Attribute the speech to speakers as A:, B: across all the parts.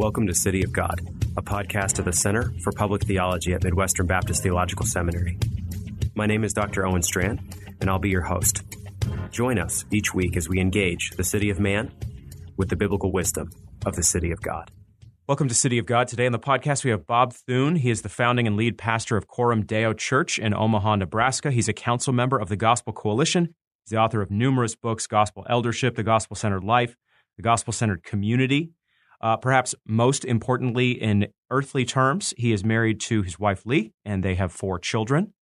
A: Welcome to City of God, a podcast of the Center for Public Theology at Midwestern Baptist Theological Seminary. My name is Dr. Owen Strachan, and I'll be your host. Join us each week as we engage the city of man with the biblical wisdom of the city of God. Welcome to City of God. Today on the podcast, we have Bob Thune. He is the founding and lead pastor of Coram Deo Church in Omaha, Nebraska. He's a council member of the Gospel Coalition. He's the author of numerous books Gospel Eldership, The Gospel Centered Life, The Gospel Centered Community. Uh, perhaps most importantly, in earthly terms, he is married to his wife Lee, and they have four children.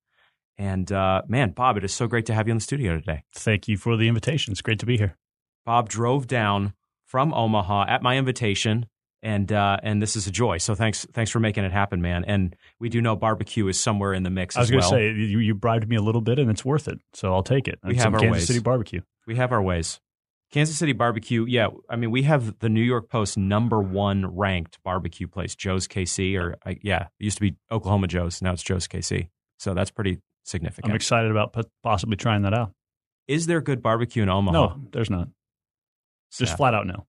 A: And uh, man, Bob, it is so great to have you in the studio today.
B: Thank you for the invitation. It's great to be here.
A: Bob drove down from Omaha at my invitation, and uh, and this is a joy. So thanks thanks for making it happen, man. And we do know barbecue is somewhere in the mix.
B: I was
A: going
B: to
A: well.
B: say you, you bribed me a little bit, and it's worth it. So I'll take it.
A: We
B: And
A: have our
B: Kansas
A: ways.
B: City barbecue.
A: We have our ways. Kansas City barbecue, yeah. I mean, we have the New York Post number one ranked barbecue place, Joe's KC, or I, yeah, it used to be Oklahoma Joe's. Now it's Joe's KC. So that's pretty significant.
B: I'm excited about possibly trying that out.
A: Is there good barbecue in Omaha?
B: No, there's not. Just
A: Sad.
B: flat out no.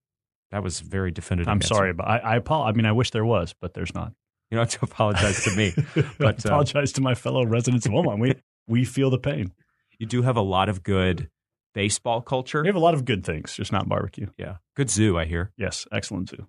A: That was very definitive.
B: I'm
A: answer.
B: sorry, but I, I apologize. I mean, I wish there was, but there's not.
A: You don't have to apologize to me. But, uh,
B: apologize to my fellow residents of Omaha. We we feel the pain.
A: You do have a lot of good baseball culture.
B: We have a lot of good things, just not barbecue.
A: Yeah. Good zoo, I hear.
B: Yes, excellent too.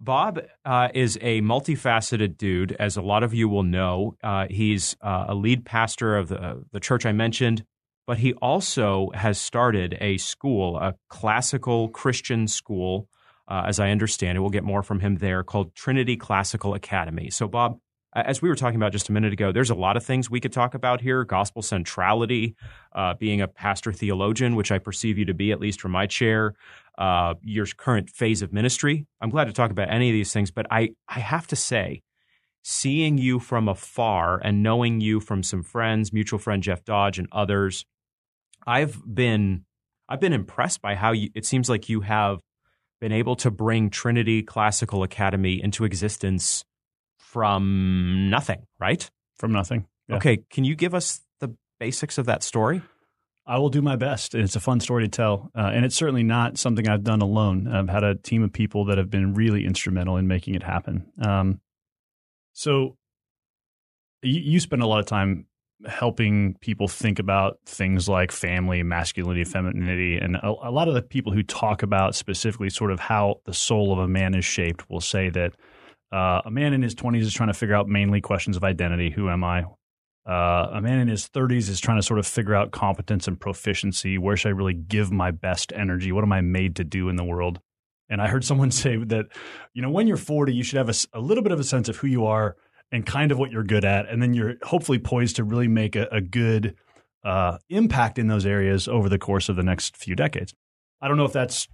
A: Bob uh, is a multifaceted dude, as a lot of you will know. Uh, he's uh, a lead pastor of the, the church I mentioned, but he also has started a school, a classical Christian school, uh, as I understand it. We'll get more from him there, called Trinity Classical Academy. So, Bob, as we were talking about just a minute ago, there's a lot of things we could talk about here gospel centrality, uh, being a pastor theologian, which I perceive you to be, at least from my chair, uh, your current phase of ministry. I'm glad to talk about any of these things, but I, I have to say, seeing you from afar and knowing you from some friends, mutual friend Jeff Dodge and others, I've been I've been impressed by how you, it seems like you have been able to bring Trinity Classical Academy into existence from nothing, right?
B: From nothing. Yeah.
A: Okay, can you give us the basics of that story?
B: I will do my best. It's a fun story to tell. Uh, and it's certainly not something I've done alone. I've had a team of people that have been really instrumental in making it happen. Um, so you, you spend a lot of time helping people think about things like family, masculinity, femininity. And a, a lot of the people who talk about specifically sort of how the soul of a man is shaped will say that uh, a man in his 20s is trying to figure out mainly questions of identity. Who am I? Uh, a man in his 30s is trying to sort of figure out competence and proficiency. Where should I really give my best energy? What am I made to do in the world? And I heard someone say that, you know, when you're 40, you should have a little bit of a sense of who you are and kind of what you're good at. And then you're hopefully poised to really make a, a good uh, impact in those areas over the course of the next few decades. I don't know if that's,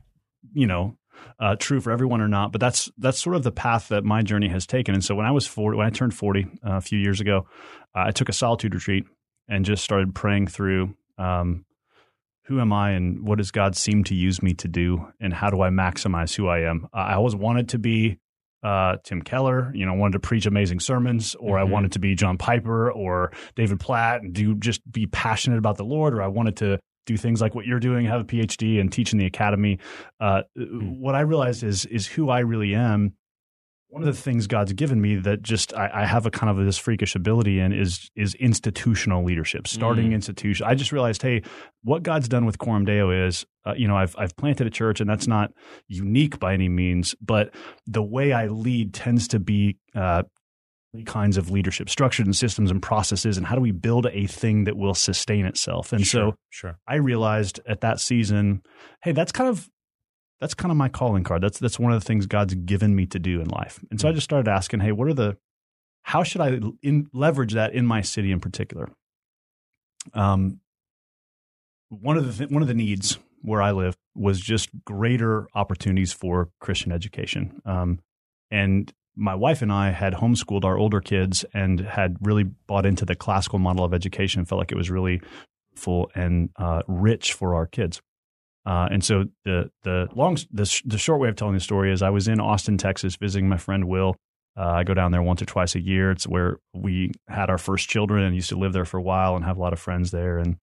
B: you know, uh, true for everyone or not, but that's that's sort of the path that my journey has taken. And so when I was 40, when I turned 40 uh, a few years ago, uh, I took a solitude retreat and just started praying through um, who am I and what does God seem to use me to do and how do I maximize who I am. I always wanted to be uh, Tim Keller, you know, wanted to preach amazing sermons, or I
A: Mhm.
B: wanted to be John Piper or David Platt and do just be passionate about the Lord, or I wanted to do things like what you're doing, have a PhD and teach in the academy. Uh, What I realized is is who I really am. One of the things God's given me that just I, I have a kind of this freakish ability in is is institutional leadership, starting
A: Mm.
B: institution. I just realized, hey, what God's done with Coram Deo is, uh, you know, I've I've planted a church, and that's not unique by any means, but the way I lead tends to be uh, kinds of leadership, structures and systems and processes, and how do we build a thing that will sustain itself? And so
A: sure.
B: I realized at that season, hey, that's kind of that's kind of my calling card. That's that's one of the things God's given me to do in life. And so I just started asking, hey, what are the how should I in, leverage that in my city in particular? Um, one of the th- one of the needs where I live was just greater opportunities for Christian education. Um, and my wife and I had homeschooled our older kids and had really bought into the classical model of education. Felt like it was really full and uh, rich for our kids. Uh, and so the the long the, the short way of telling the story is I was in Austin, Texas, visiting my friend Will. Uh, I go down there once or twice a year. It's where we had our first children and used to live there for a while and have a lot of friends there. And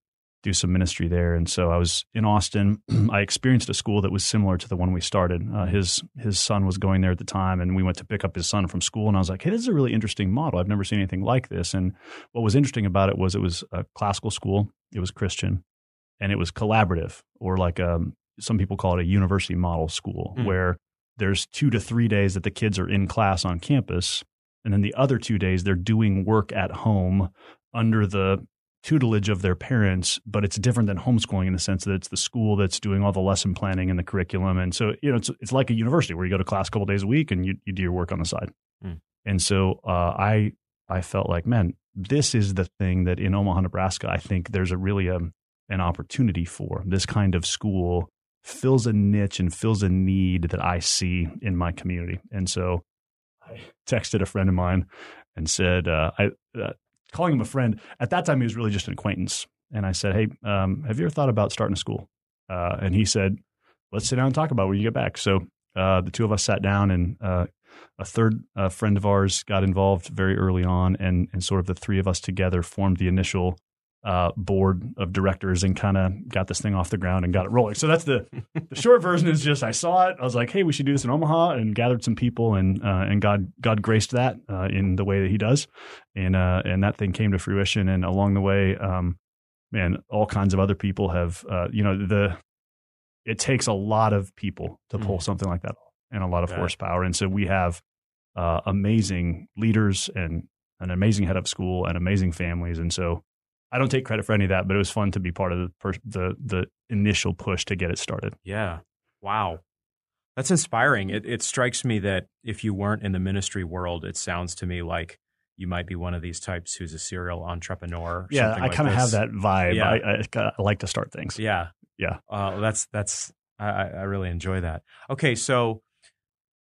B: do some ministry there. And so I was in Austin. I experienced a school that was similar to the one we started. Uh, his his son was going there at the time, and we went to pick up his son from school. And I was like, "Hey, this is a really interesting model. I've never seen anything like this." And what was interesting about it was it was a classical school. It was Christian, and it was collaborative, or like um, some people call it a university model school, mm. where there's two to three days that the kids are in class on campus, and then the other two days they're doing work at home under the tutelage of their parents, but it's different than homeschooling in the sense that it's the school that's doing all the lesson planning and the curriculum. And so, you know, it's, it's like a university where you go to class a couple days a week and you, you do your work on the side. Mm. And so uh, I, I felt like, man, this is the thing that in Omaha, Nebraska, I think there's a really um, an opportunity for this kind of school fills a niche and fills a need that I see in my community. And so I texted a friend of mine and said, uh, I, uh, calling him a friend. At that time, he was really just an acquaintance. And I said, Hey, um, have you ever thought about starting a school? Uh, and he said, Let's sit down and talk about it when you get back. So uh, the two of us sat down, and uh, a third uh, friend of ours got involved very early on, and, and sort of the three of us together formed the initial uh, board of directors and kind of got this thing off the ground and got it rolling. So that's the the short version is just I saw it. I was like, hey, we should do this in Omaha, and gathered some people, and uh, and God God graced that uh, in the way that He does, and uh, and that thing came to fruition. And along the way, um, man, all kinds of other people have uh, you know the it takes a lot of people to pull mm. something like that off, and a lot of horsepower. And so we have uh, amazing leaders and an amazing head of school and amazing families, and so I don't take credit for any of that, but it was fun to be part of the per- the the initial push to get it started.
A: Yeah. Wow. That's inspiring. It it strikes me that if you weren't in the ministry world, it sounds to me like you might be one of these types who's a serial entrepreneur.
B: Yeah, I
A: like
B: kind of have that vibe. Yeah. I, I, I, like to start things.
A: Yeah,
B: yeah.
A: Uh, that's that's I, I really enjoy that. Okay, so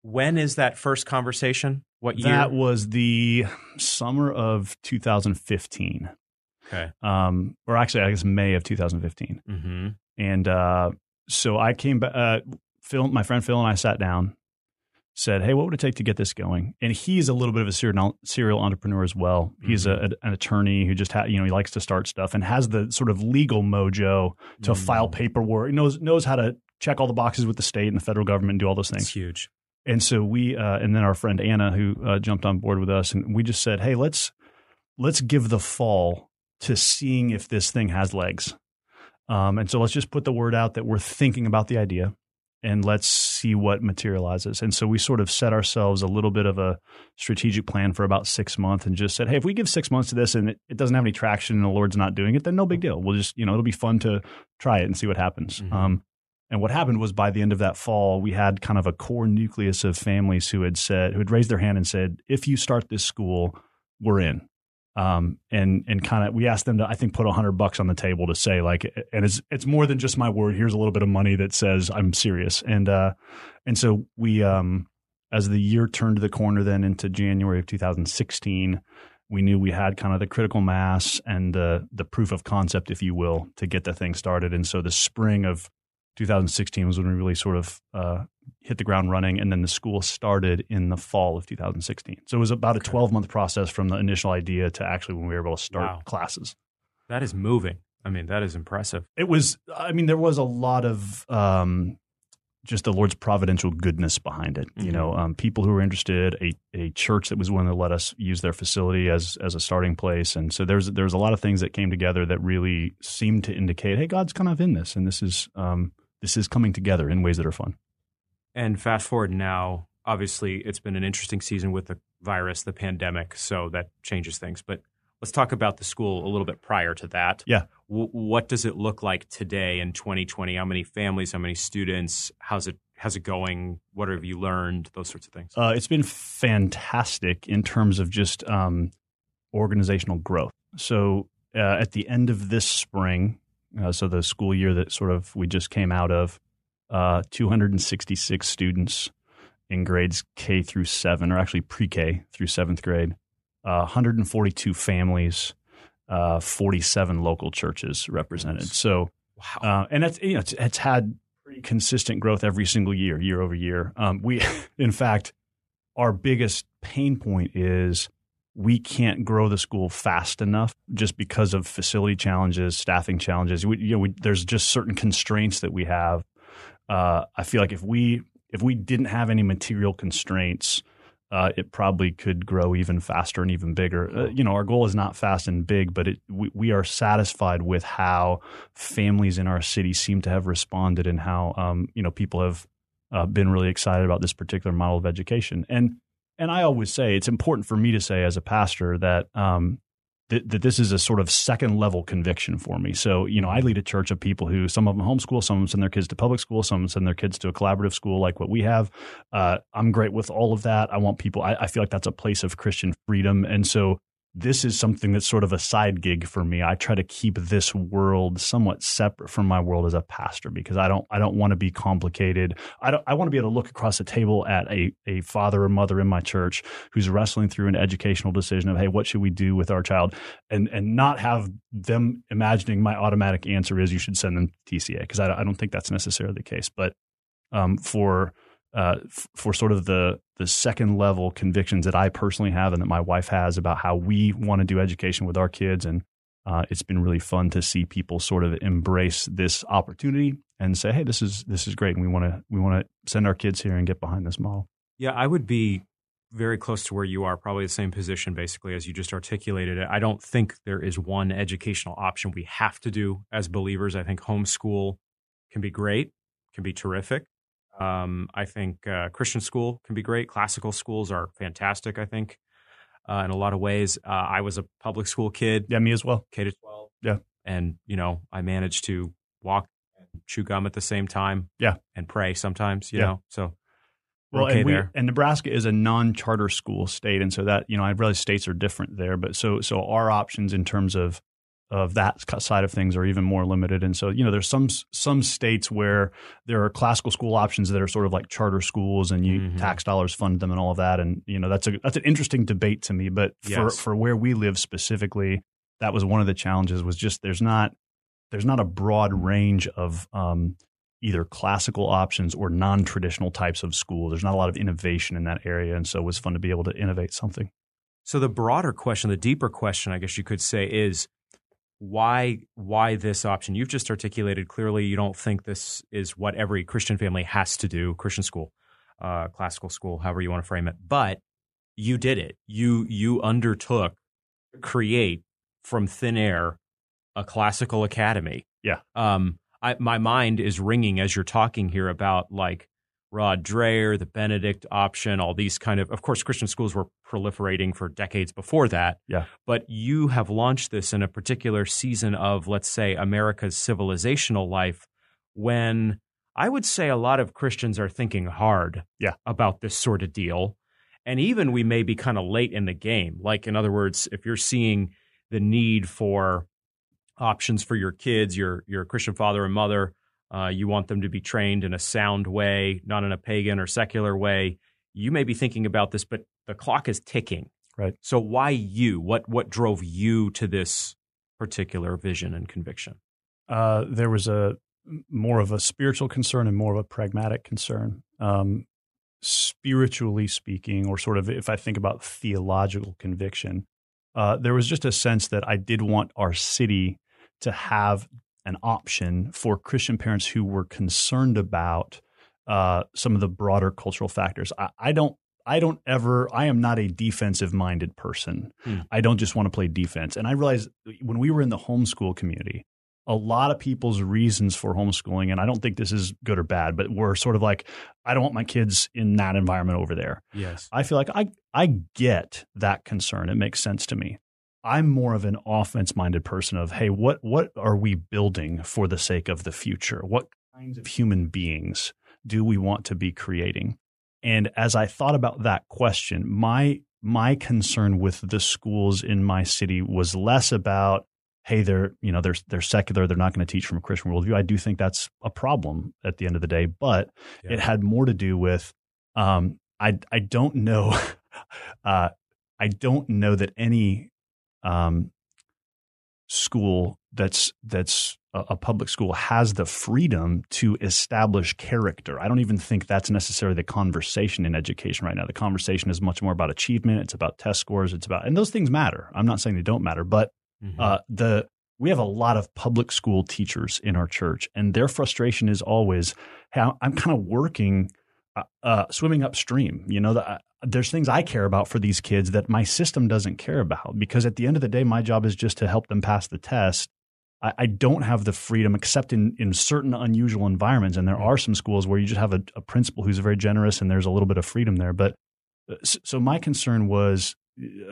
A: when is that first conversation? What year?
B: That was the summer of 2015.
A: Okay.
B: Um, or actually, I guess May of 2015.
A: Mm-hmm.
B: And uh, so I came back. Uh, Phil, my friend Phil, and I sat down, said, "Hey, what would it take to get this going?" And he's a little bit of a serial serial entrepreneur as well. Mm-hmm. He's a, an attorney who just ha- you know he likes to start stuff and has the sort of legal mojo to mm-hmm. file paperwork. He knows knows how to check all the boxes with the state and the federal government and do all those things.
A: It's huge.
B: And so we, uh, and then our friend Anna, who uh, jumped on board with us, and we just said, "Hey, let's let's give the fall to seeing if this thing has legs. Um, and so let's just put the word out that we're thinking about the idea and let's see what materializes. And so we sort of set ourselves a little bit of a strategic plan for about six months and just said, hey, if we give six months to this and it, it doesn't have any traction and the Lord's not doing it, then no big deal. We'll just, you know, it'll be fun to try it and see what happens. Mm-hmm. Um, and what happened was by the end of that fall, we had kind of a core nucleus of families who had said, who had raised their hand and said, if you start this school, we're in um, and and kind of we asked them to I think put a hundred bucks on the table to say like and it's it's more than just my word. Here's a little bit of money that says I'm serious and uh, and so we um, as the year turned the corner then into January of 2016 we knew we had kind of the critical mass and the the proof of concept if you will to get the thing started and so the spring of 2016 was when we really sort of uh, hit the ground running, and then the school started in the fall of 2016. So it was about a 12 month process from the initial idea to actually when we were able to start wow. classes.
A: That is moving. I mean, that is impressive.
B: It was. I mean, there was a lot of um, just the Lord's providential goodness behind it. Mm-hmm. You know, um, people who were interested, a a church that was willing to let us use their facility as as a starting place, and so there's there's a lot of things that came together that really seemed to indicate, hey, God's kind of in this, and this is um, this is coming together in ways that are fun.
A: And fast forward now, obviously, it's been an interesting season with the virus, the pandemic, so that changes things. But let's talk about the school a little bit prior to that.
B: Yeah.
A: W- what does it look like today in 2020? How many families? How many students? How's it? How's it going? What have you learned? Those sorts of things.
B: Uh, it's been fantastic in terms of just um, organizational growth. So uh, at the end of this spring, Uh, so the school year that sort of we just came out of, uh, 266 students in grades K through seven, or actually pre-K through seventh grade, uh, 142 families, uh, 47 local churches represented. So, wow. Uh, and it's, you know, it's, it's had pretty consistent growth every single year, year over year. Um, we, in fact, our biggest pain point is we can't grow the school fast enough just because of facility challenges, staffing challenges. We, you know, we, there's just certain constraints that we have. Uh, I feel like if we if we didn't have any material constraints, uh, it probably could grow even faster and even bigger. Uh, you know, our goal is not fast and big, but it, we, we, are satisfied with how families in our city seem to have responded and how um, you know people have uh, been really excited about this particular model of education. And and I always say it's important for me to say as a pastor that um, that, that this is a sort of second level conviction for me. So, you know, I lead a church of people who some of them homeschool, some of them send their kids to public school, some of them send their kids to a collaborative school like what we have. Uh, I'm great with all of that. I want people, I, I feel like that's a place of Christian freedom. And so this is something that's sort of a side gig for me. I try to keep this world somewhat separate from my world as a pastor because I don't I don't want to be complicated. I don't I want to be able to look across the table at a a father or mother in my church who's wrestling through an educational decision of hey, what should we do with our child and and not have them imagining my automatic answer is you should send them TCA because I, I don't think that's necessarily the case. But um, for uh, f- for sort of the the second level convictions that I personally have and that my wife has about how we want to do education with our kids, and uh, it's been really fun to see people sort of embrace this opportunity and say, "Hey, this is this is great, and we want to we want to send our kids here and get behind this model."
A: Yeah, I would be very close to where you are, probably the same position basically as you just articulated it. I don't think there is one educational option we have to do as believers. I think homeschool can be great, can be terrific. Um, I think uh, Christian school can be great. Classical schools are fantastic. I think uh, in a lot of ways. Uh, I was a public school kid.
B: Yeah, me as well.
A: K to twelve.
B: Yeah,
A: and you know I managed to walk and chew gum at the same time.
B: Yeah,
A: and pray sometimes. You yeah. know, so
B: well,
A: okay
B: and,
A: we,
B: and, Nebraska is a non-charter school state, and so that you know I realize states are different there, but so so our options in terms of of that side of things are even more limited. And so, you know, there's some some states where there are classical school options that are sort of like charter schools, and you mm-hmm. tax dollars fund them and all of that. And you know, that's a that's an interesting debate to me. But for
A: yes.
B: for where we live specifically, that was one of the challenges. Was just there's not there's not a broad range of um, either classical options or non-traditional types of school. There's not a lot of innovation in that area, and so it was fun to be able to innovate something.
A: So the broader question, the deeper question, I guess you could say, is why why this option? You've just articulated clearly you don't think this is what every Christian family has to do, Christian school, uh, classical school, however you want to frame it. But you did it. You you undertook create from thin air a classical academy.
B: Yeah.
A: Um, I, my mind is ringing as you're talking here about like Rod Dreher, the Benedict option, all these kind of, of course, Christian schools were proliferating for decades before that.
B: Yeah.
A: But you have launched this in a particular season of, let's say, America's civilizational life when I would say a lot of Christians are thinking hard
B: yeah.
A: about this sort of deal. And even we may be kind of late in the game. Like, in other words, if you're seeing the need for options for your kids, your your Christian father and mother, uh, you want them to be trained in a sound way, not in a pagan or secular way. You may be thinking about this, but the clock is ticking.
B: Right.
A: So why you? What what drove you to this particular vision and conviction?
B: Uh, there was a more of a spiritual concern and more of a pragmatic concern. Um, spiritually speaking, or sort of if I think about theological conviction, uh, there was just a sense that I did want our city to have an option for Christian parents who were concerned about uh, some of the broader cultural factors. I, I, don't. I don't ever. I am not a defensive minded person. Hmm. I don't just want to play defense. And I realized when we were in the homeschool community, a lot of people's reasons for homeschooling, and I don't think this is good or bad, but we're sort of like, I don't want my kids in that environment over there.
A: Yes.
B: I feel like I I get that concern. It makes sense to me. I'm more of an offense minded person of, hey, what what are we building for the sake of the future? What kinds of human beings do we want to be creating? And as I thought about that question, my my concern with the schools in my city was less about hey, they're you know they're they're secular, they're not going to teach from a Christian worldview. I do think that's a problem at the end of the day, but yeah. it had more to do with um, I I don't know uh, I don't know that any um, school that's that's a public school has the freedom to establish character. I don't even think that's necessarily the conversation in education right now. The conversation is much more about achievement. It's about test scores. It's about and those things matter. I'm not saying they don't matter, but mm-hmm. uh, the we have a lot of public school teachers in our church, and their frustration is always, "Hey, I'm kind of working." Uh, uh, swimming upstream. You know, the, uh, there's things I care about for these kids that my system doesn't care about because at the end of the day, my job is just to help them pass the test. I, I don't have the freedom, except in, in certain unusual environments. And there are some schools where you just have a, a principal who's very generous and there's a little bit of freedom there. But uh, so my concern was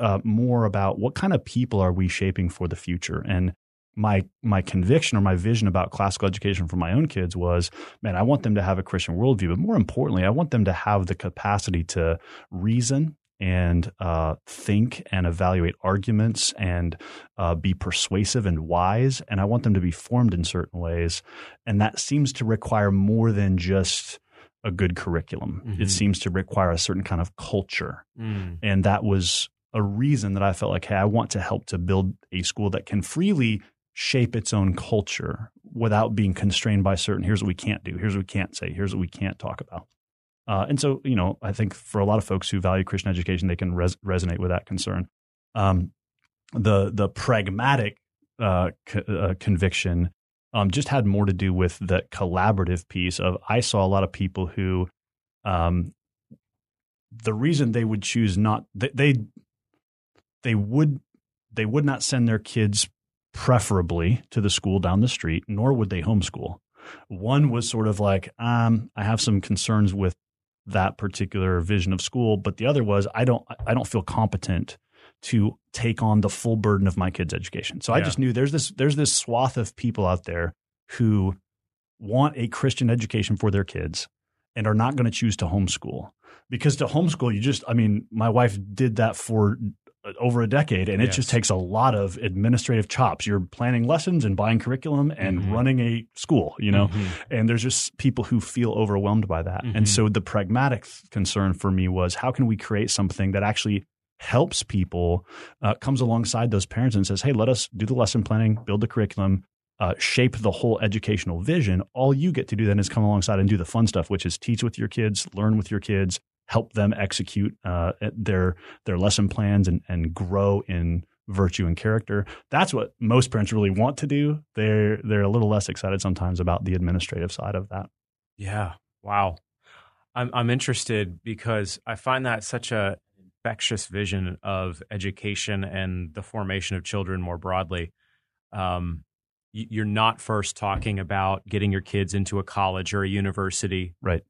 B: uh, more about what kind of people are we shaping for the future and my my conviction or my vision about classical education for my own kids was, man, I want them to have a Christian worldview, but more importantly, I want them to have the capacity to reason and uh, think and evaluate arguments and uh, be persuasive and wise. And I want them to be formed in certain ways, and that seems to require more than just a good curriculum. Mm-hmm. It seems to require a certain kind of culture, mm. and that was a reason that I felt like, hey, I want to help to build a school that can freely shape its own culture without being constrained by certain here's what we can't do. Here's what we can't say. Here's what we can't talk about. Uh, and so you know i think for a lot of folks who value christian education they can res- resonate with that concern. Um, the the pragmatic uh, co- uh, conviction um, just had more to do with the collaborative piece of i saw a lot of people who um, the reason they would choose not they, they they would they would not send their kids preferably to the school down the street, nor would they homeschool. One was sort of like, um, I have some concerns with that particular vision of school, but the other was I don't I don't feel competent to take on the full burden of my kids' education. So yeah. I just knew there's this there's this swath of people out there who want a Christian education for their kids and are not going to choose to homeschool because to homeschool you just i mean my wife did that for over a decade, and it yes. just takes a lot of administrative chops. You're planning lessons and buying curriculum and mm-hmm. running a school, you know, mm-hmm. and there's just people who feel overwhelmed by that. Mm-hmm. And so the pragmatic concern for me was how can we create something that actually helps people, uh, comes alongside those parents and says, hey, let us do the lesson planning, build the curriculum. Uh, shape the whole educational vision. All you get to do then is come alongside and do the fun stuff, which is teach with your kids, learn with your kids, help them execute uh, their their lesson plans and and grow in virtue and character. That's what most parents really want to do. They're they're a little less excited sometimes about the administrative side of that.
A: Yeah. Wow. I'm I'm interested because I find that such a infectious vision of education and the formation of children more broadly. Um, you're not first talking about getting your kids into a college or a university.
B: Right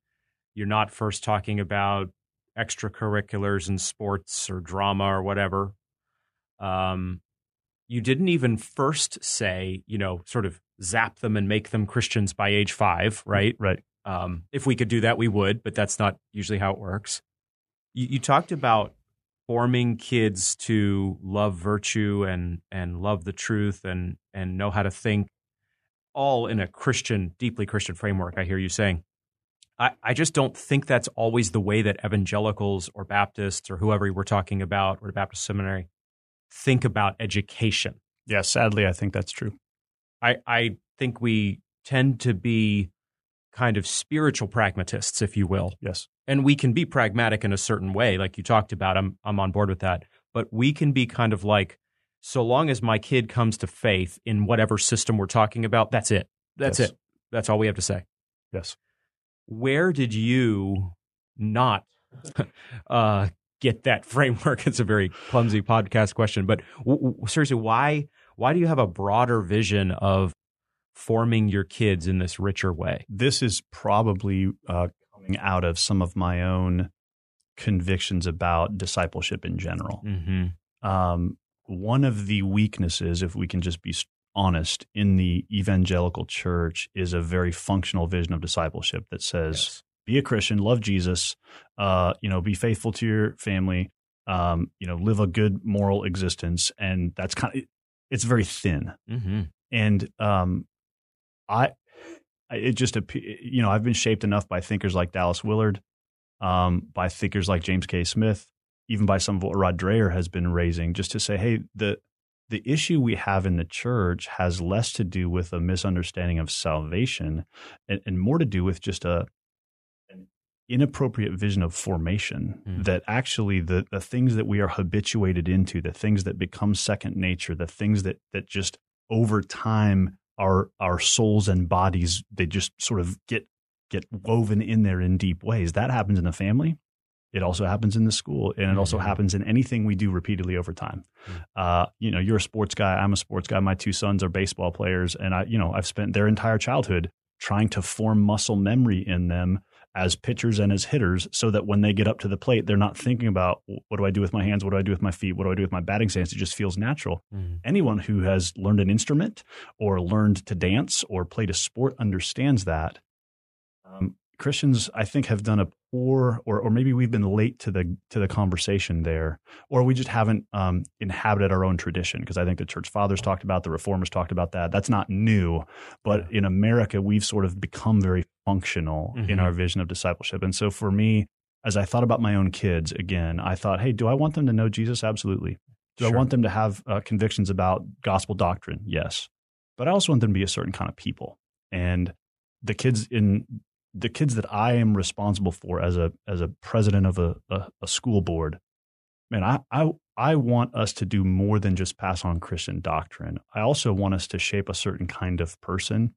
A: you're not first talking about extracurriculars and sports or drama or whatever. Um, you didn't even first say, you know, sort of zap them and make them Christians by age five, right?
B: Right.
A: Um, if we could do that, we would, but that's not usually how it works. You, you talked about forming kids to love virtue and and love the truth and and know how to think, all in a Christian, deeply Christian framework. I hear you saying. I, I just don't think that's always the way that evangelicals or Baptists or whoever we're talking about or the Baptist seminary think about education.
B: Yeah, sadly, I think that's true.
A: I, I think we tend to be kind of spiritual pragmatists, if you will.
B: Yes.
A: And we can be pragmatic in a certain way, like you talked about. I'm I'm on board with that. But we can be kind of like, so long as my kid comes to faith in whatever system we're talking about, that's it. That's yes. it. That's all we have to say.
B: Yes
A: where did you not uh, get that framework? It's a very clumsy podcast question, but w- w- seriously, why why do you have a broader vision of forming your kids in this richer way?
B: This is probably uh, coming out of some of my own convictions about discipleship in general. Mm-hmm. Um, one of the weaknesses, if we can just be honest in the evangelical church is a very functional vision of discipleship that says yes. be a christian love jesus uh, you know be faithful to your family um, you know live a good moral existence and that's kind of it's very thin.
A: Mm-hmm.
B: And um, I, it just you know I've been shaped enough by thinkers like Dallas Willard, um, by thinkers like James K. Smith, even by some of what Rod Dreher has been raising, just to say, hey, the the issue we have in the church has less to do with a misunderstanding of salvation and, and more to do with just a an inappropriate vision of formation mm. that actually the, the things that we are habituated into the things that become second nature the things that that just over time our our souls and bodies they just sort of get get woven in there in deep ways that happens in the family it also happens in the school, and it also mm-hmm. happens in anything we do repeatedly over time. Mm-hmm. Uh, you know, you're a sports guy. I'm a sports guy. My two sons are baseball players, and I, you know, I've spent their entire childhood trying to form muscle memory in them as pitchers and as hitters, so that when they get up to the plate, they're not thinking about what do I do with my hands, what do I do with my feet, what do I do with my batting stance. It just feels natural. Mm-hmm. Anyone who has learned an instrument or learned to dance or played a sport understands that. Christians, I think, have done a poor, or or maybe we've been late to the to the conversation there, or we just haven't um, inhabited our own tradition. Because I think the church fathers talked about, the reformers talked about that. That's not new, but in America, we've sort of become very functional mm-hmm. in our vision of discipleship. And so, for me, as I thought about my own kids, again, I thought, hey, do I want them to know Jesus? Absolutely. Do sure. I want them to have uh, convictions about gospel doctrine? Yes. But I also want them to be a certain kind of people. And the kids in the kids that I am responsible for as a as a president of a, a, a school board, man, I, I I want us to do more than just pass on Christian doctrine. I also want us to shape a certain kind of person.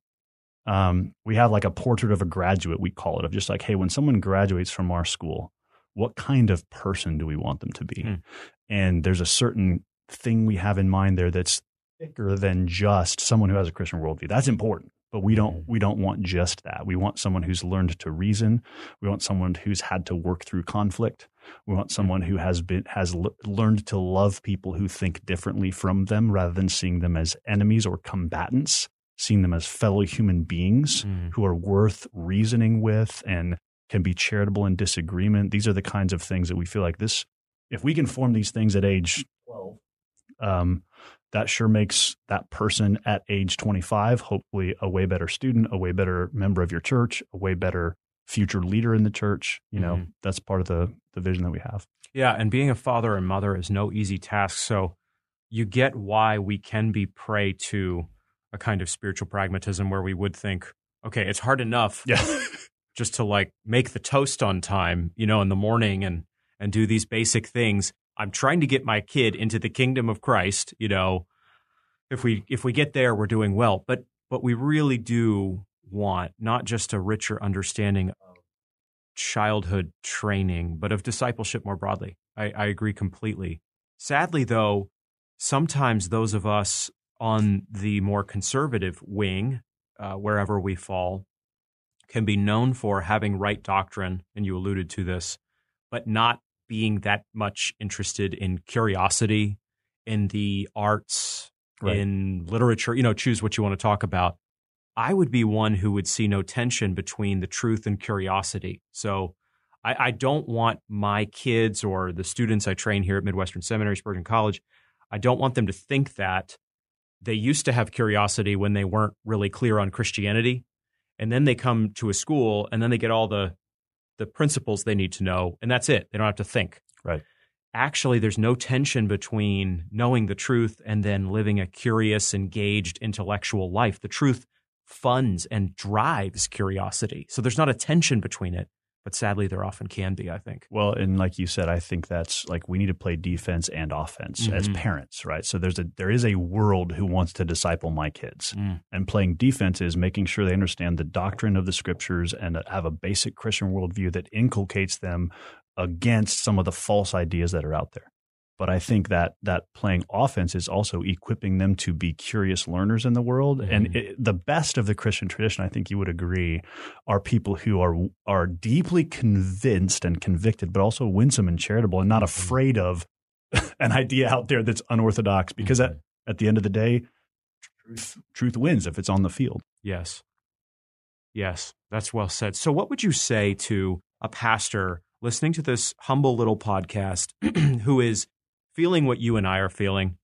B: Um, we have like a portrait of a graduate, we call it, of just like, hey, when someone graduates from our school, what kind of person do we want them to be? Hmm. And there's a certain thing we have in mind there that's thicker than just someone who has a Christian worldview. That's important but we don't mm-hmm. we don't want just that. We want someone who's learned to reason. We want someone who's had to work through conflict. We want someone who has been has l- learned to love people who think differently from them rather than seeing them as enemies or combatants, seeing them as fellow human beings mm. who are worth reasoning with and can be charitable in disagreement. These are the kinds of things that we feel like this if we can form these things at age 12 um, that sure makes that person at age 25 hopefully a way better student, a way better member of your church, a way better future leader in the church. You know, mm-hmm. that's part of the the vision that we have.
A: Yeah, and being a father and mother is no easy task. So you get why we can be prey to a kind of spiritual pragmatism where we would think, okay, it's hard enough
B: yeah.
A: just to like make the toast on time, you know, in the morning and and do these basic things. I'm trying to get my kid into the kingdom of Christ, you know, if we if we get there we're doing well, but but we really do want not just a richer understanding of childhood training, but of discipleship more broadly. I, I agree completely. Sadly, though, sometimes those of us on the more conservative wing, uh, wherever we fall, can be known for having right doctrine, and you alluded to this, but not being that much interested in curiosity, in the arts, right. in literature. You know, choose what you want to talk about. I would be one who would see no tension between the truth and curiosity. So I, I don't want my kids or the students I train here at Midwestern Seminary, Spurgeon College, I don't want them to think that they used to have curiosity when they weren't really clear on Christianity. And then they come to a school and then they get all the the principles they need to know, and that's it. They don't have to think.
B: Right.
A: Actually, there's no tension between knowing the truth and then living a curious, engaged intellectual life. The truth funds and drives curiosity. So there's not a tension between it but sadly there often can be i think
B: well and like you said i think that's like we need to play defense and offense mm-hmm. as parents right so there's a there is a world who wants to disciple my kids mm. and playing defense is making sure they understand the doctrine of the scriptures and have a basic christian worldview that inculcates them against some of the false ideas that are out there but I think that that playing offense is also equipping them to be curious learners in the world. Mm-hmm. And it, the best of the Christian tradition, I think you would agree, are people who are are deeply convinced and convicted, but also winsome and charitable, and not mm-hmm. afraid of an idea out there that's unorthodox. Because mm-hmm. at, at the end of the day, truth truth wins if it's on the field.
A: Yes, yes, that's well said. So, what would you say to a pastor? Listening to this humble little podcast who is feeling what you and I are feeling.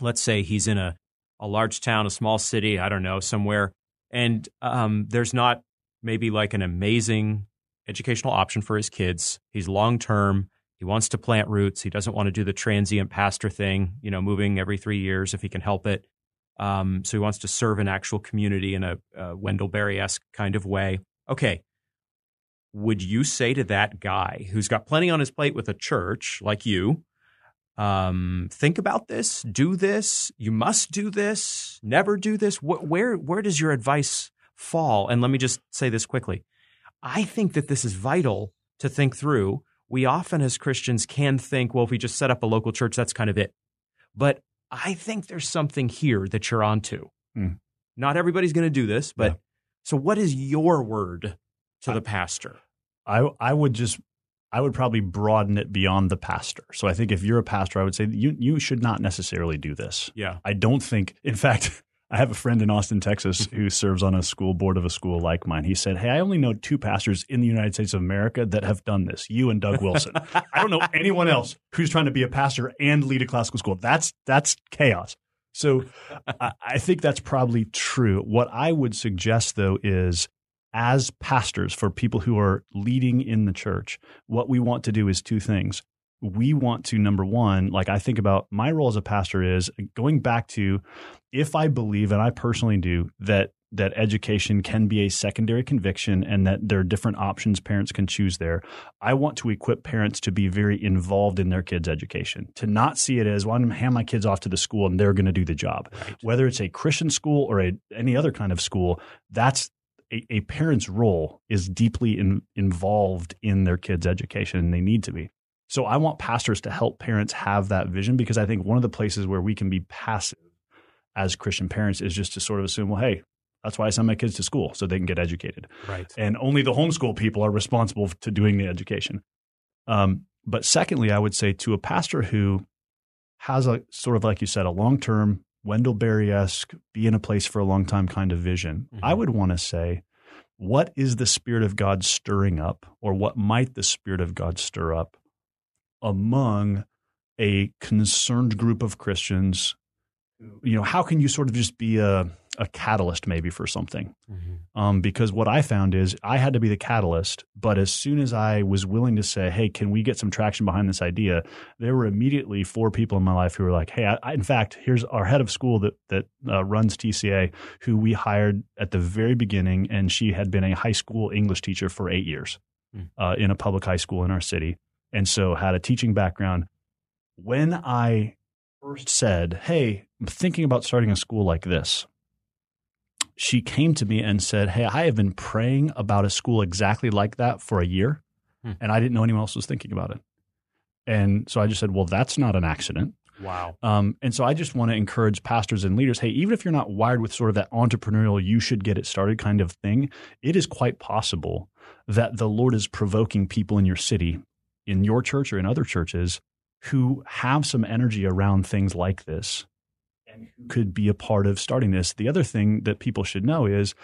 A: Let's say he's in a a large town, a small city, I don't know, somewhere, and um, there's not maybe like an amazing educational option for his kids. He's long term. He wants to plant roots. He doesn't want to do the transient pastor thing, you know, moving every three years if he can help it. Um, so he wants to serve an actual community in a, a Wendell Berry esque kind of way. Okay. Would you say to that guy who's got plenty on his plate with a church like you, um, think about this, do this, you must do this, never do this? Wh- where, where does your advice fall? And let me just say this quickly. I think that this is vital to think through we often as Christians can think, well, if we just set up a local church, that's kind of it. But I think there's something here that you're onto. Mm. Not everybody's going to do this, but yeah. so what is your word to I, the pastor?
B: I I would just I would probably broaden it beyond the pastor. So I think if you're a pastor, I would say you you should not necessarily do this.
A: Yeah.
B: I don't think in fact I have a friend in Austin, Texas, who serves on a school board of a school like mine. He said, Hey, I only know two pastors in the United States of America that have done this, you and Doug Wilson. I don't know anyone else who's trying to be a pastor and lead a classical school. That's that's chaos. So I, I think that's probably true. What I would suggest though is as pastors, for people who are leading in the church, what we want to do is two things we want to number one like i think about my role as a pastor is going back to if i believe and i personally do that that education can be a secondary conviction and that there are different options parents can choose there. I want to equip parents to be very involved in their kids' education, to not see it as, well, I'm going to hand my kids off to the school and they're going to do the job. Right. Whether it's a Christian school or a, any other kind of school, that's a, a parent's role is deeply in, involved in their kids' education and they need to be. So I want pastors to help parents have that vision because I think one of the places where we can be passive as Christian parents is just to sort of assume, well, hey, that's why I send my kids to school so they can get educated.
A: Right.
B: And only the homeschool people are responsible to doing the education. Um, but secondly, I would say to a pastor who has a sort of like you said, a long term Wendell Berry esque, be in a place for a long time kind of vision, mm-hmm. I would want to say, what is the Spirit of God stirring up, or what might the Spirit of God stir up among a concerned group of Christians. You know, how can you sort of just be a, a catalyst maybe for something? Mm-hmm. Um, because what I found is I had to be the catalyst, but as soon as I was willing to say, "Hey, can we get some traction behind this idea?" There were immediately four people in my life who were like, "Hey, I, I, in fact, here's our head of school that that uh, runs TCA, who we hired at the very beginning, and she had been a high school English teacher for eight years mm. uh, in a public high school in our city." and so had a teaching background. When I first said, Hey, I'm thinking about starting a school like this, she came to me and said, Hey, I have been praying about a school exactly like that for a year, hmm. and I didn't know anyone else was thinking about it. And so I just said, Well, that's not an accident.
A: Wow.
B: Um, and so I just want to encourage pastors and leaders hey, even if you're not wired with sort of that entrepreneurial, you should get it started kind of thing, it is quite possible that the Lord is provoking people in your city in your church or in other churches who have some energy around things like this could be a part of starting this. The other thing that people should know is,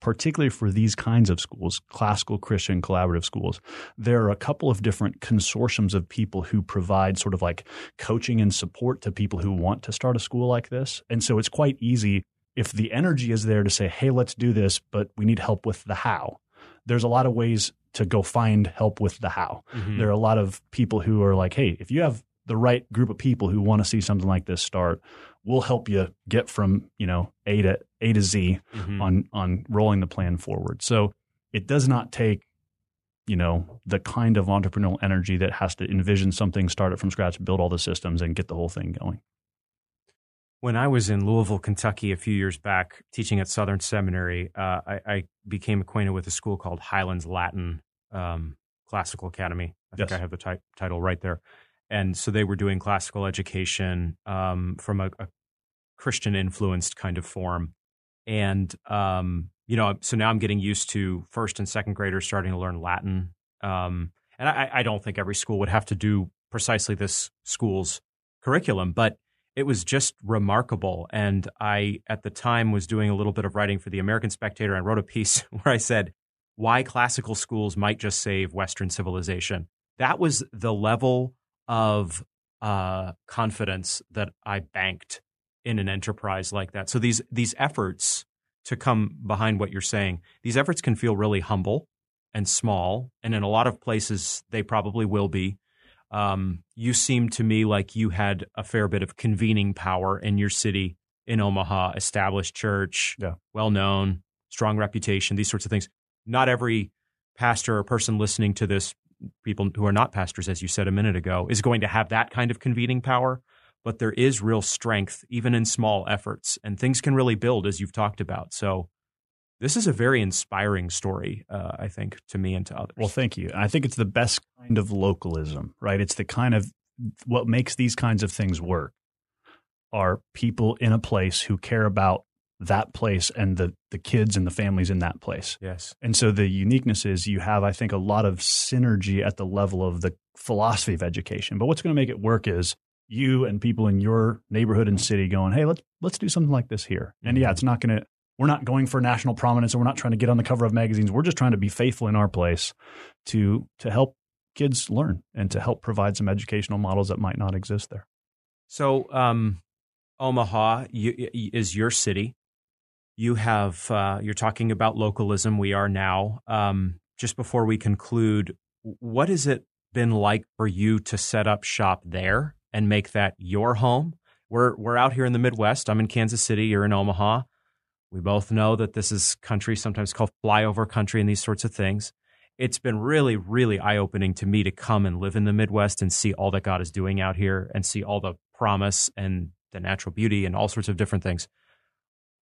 B: particularly for these kinds of schools, classical Christian collaborative schools, there are a couple of different consortiums of people who provide sort of like coaching and support to people who want to start a school like this. And so it's quite easy if the energy is there to say, hey, let's do this, but we need help with the how. There's a lot of ways to go find help with the how. Mm-hmm. There are a lot of people who are like, hey, if you have the right group of people who want to see something like this start, we'll help you get from you know A to A to Z mm-hmm. on on rolling the plan forward. So it does not take you know the kind of entrepreneurial energy that has to envision something, start it from scratch, build all the systems, and get the whole thing going.
A: When I was in Louisville, Kentucky, a few years back, teaching at Southern Seminary, uh, I, I, became acquainted with a school called Highlands Latin um, Classical Academy. I think I have the t- title right there. And so they were doing classical education um, from a, a Christian influenced kind of form. And, um, you know, so now I'm getting used to first and second graders starting to learn Latin. Um, and I, I don't think every school would have to do precisely this school's curriculum, but it was just remarkable. And I, at the time, was doing a little bit of writing for the American Spectator and wrote a piece where I said, why classical schools might just save Western civilization. That was the level of uh, confidence that I banked in an enterprise like that. So these these efforts to come behind what you're saying, these efforts can feel really humble and small, and in a lot of places they probably will be. Um, you seem to me like you had a fair bit of convening power in your city in Omaha, established church,
B: Yeah.
A: well known, strong reputation, these sorts of things. Not every pastor or person listening to this, people who are not pastors, as you said a minute ago, is going to have that kind of convening power. But there is real strength, even in small efforts, and things can really build, as you've talked about. So, this is a very inspiring story, uh, I think, to me and to others.
B: Well, thank you. I think it's the best kind of localism, right? It's the kind of what makes these kinds of things work are people in a place who care about that place and the the kids and the families in that place.
A: yes.
B: And so the uniqueness is you have, I think, a lot of synergy at the level of the philosophy of education. But what's going to make it work is you and people in your neighborhood and city going, hey, let's let's do something like this here. And yeah, it's not going to. We're not going for national prominence, and we're not trying to get on the cover of magazines. We're just trying to be faithful in our place to to help kids learn and to help provide some educational models that might not exist there.
A: So, um, Omaha you, is your city. You have uh, you're talking about localism. We are now. Um, just before we conclude, what has it been like for you to set up shop there and make that your home? We're we're out here in the Midwest. I'm in Kansas City. You're in Omaha. We both know that this is country, sometimes called flyover country, and these sorts of things. It's been really, really eye opening to me to come and live in the Midwest and see all that God is doing out here and see all the promise and the natural beauty and all sorts of different things.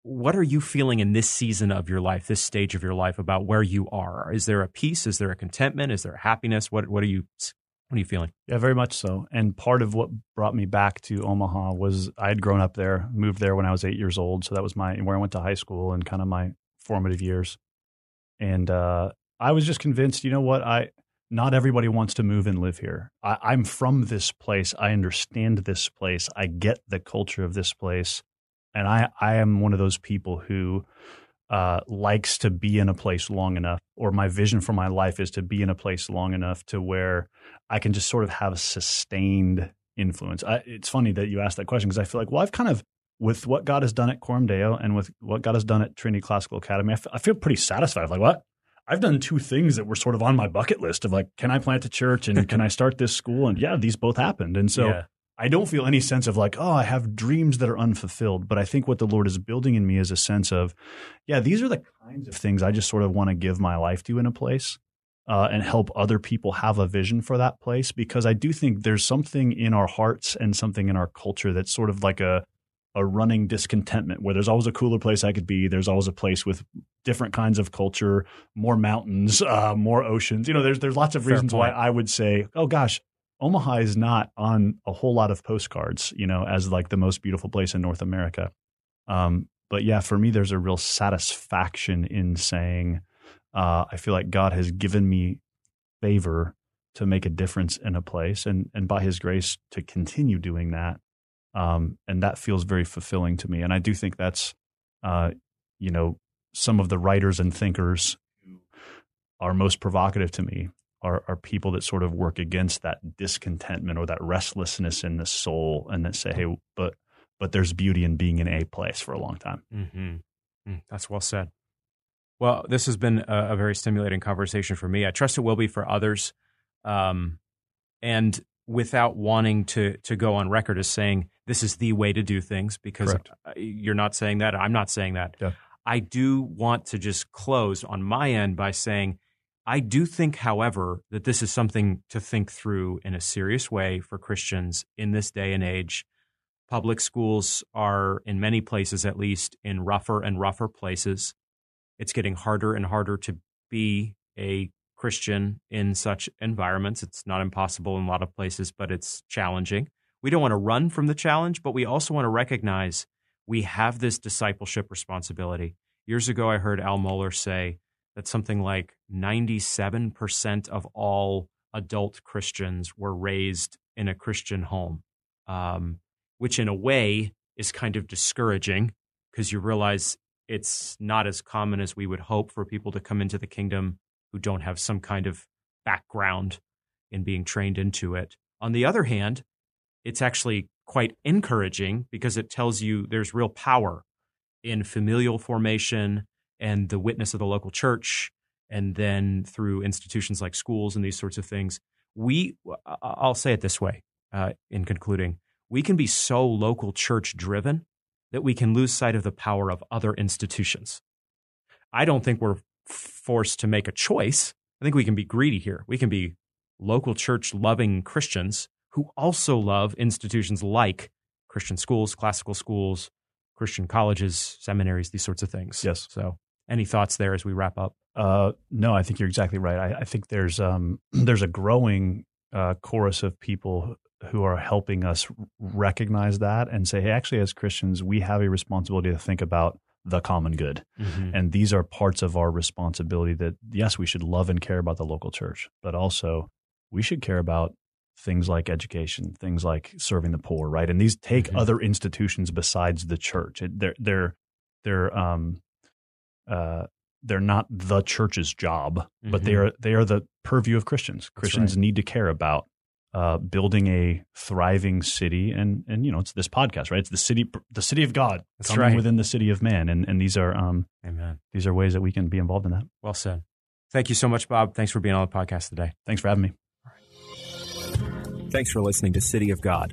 A: What are you feeling in this season of your life, this stage of your life about where you are? Is there a peace? Is there a contentment? Is there a happiness? What what are you what are you feeling?
B: Yeah, very much so. And part of what brought me back to Omaha was I had grown up there, moved there when I was eight years old. So that was my where I went to high school and kind of my formative years. And uh, I was just convinced, you know what, I not everybody wants to move and live here. I, I'm from this place. I understand this place. I get the culture of this place, and I I am one of those people who uh, likes to be in a place long enough, or my vision for my life is to be in a place long enough to where I can just sort of have sustained influence. I, it's funny that you asked that question because I feel like, well, I've kind of, with what God has done at Coram Deo and with what God has done at Trinity Classical Academy, I, f- I feel pretty satisfied. Like, what? I've done two things that were sort of on my bucket list of like, can I plant a church and can I start this school? And yeah, these both happened. And so
A: Yeah.
B: I don't feel any sense of like, oh, I have dreams that are unfulfilled. But I think what the Lord is building in me is a sense of, yeah, these are the kinds of things I just sort of want to give my life to in a place uh, and help other people have a vision for that place. Because I do think there's something in our hearts and something in our culture that's sort of like a, a running discontentment where there's always a cooler place I could be. There's always a place with different kinds of culture, more mountains, uh, more oceans. You know, there's there's lots of
A: Fair
B: reasons why. I would say, oh gosh, Omaha is not on a whole lot of postcards, you know, as like the most beautiful place in North America. Um, but yeah, for me, there's a real satisfaction in saying, uh, I feel like God has given me favor to make a difference in a place, and and by His grace to continue doing that. Um, and that feels very fulfilling to me. And I do think that's, uh, you know, some of the writers and thinkers who are most provocative to me are, are people that sort of work against that discontentment or that restlessness in the soul and that say, hey, but but there's beauty in being in a place for a long time.
A: Mm-hmm. Mm, that's well said. Well, this has been a, a very stimulating conversation for me. I trust it will be for others. Um, and without wanting to to go on record as saying this is the way to do things, because
B: Correct.
A: you're not saying that, I'm not saying that.
B: Yeah.
A: I do want to just close on my end by saying I do think, however, that this is something to think through in a serious way for Christians in this day and age. Public schools are, in many places at least, in rougher and rougher places. It's getting harder and harder to be a Christian in such environments. It's not impossible in a lot of places, but it's challenging. We don't want to run from the challenge, but we also want to recognize we have this discipleship responsibility. Years ago, I heard Al Mohler say that something like 97% of all adult Christians were raised in a Christian home, um, which in a way is kind of discouraging because you realize it's not as common as we would hope for people to come into the kingdom who don't have some kind of background in being trained into it. On the other hand, it's actually quite encouraging because it tells you there's real power in familial formation and the witness of the local church, and then through institutions like schools and these sorts of things. We, I'll say it this way uh, in concluding, we can be so local church driven that we can lose sight of the power of other institutions. I don't think we're forced to make a choice. I think we can be greedy here. We can be local church loving Christians who also love institutions like Christian schools, classical schools, Christian colleges, seminaries, these sorts of things.
B: Yes.
A: So, any thoughts there as we wrap up?
B: Uh, no, I think you're exactly right. I, I think there's um, there's a growing uh, chorus of people who are helping us recognize that and say, hey, actually, as Christians, we have a responsibility to think about the common good. Mm-hmm. And these are parts of our responsibility that, yes, we should love and care about the local church, but also we should care about things like education, things like serving the poor, right? And these take mm-hmm. other institutions besides the church. It, they're they're they're um uh they're not the church's job, mm-hmm. but they mm-hmm. are they are the purview of Christians. Christians right. need to care about uh, building a thriving city, and and you know it's this podcast, right? It's the city, the city of God That's coming right. within the city of man, and and these are um,
A: Amen.
B: These are ways that we can be involved in that.
A: Well said. Thank you so much, Bob. Thanks for being on the podcast today.
B: Thanks for having me.
A: Thanks for listening to City of God,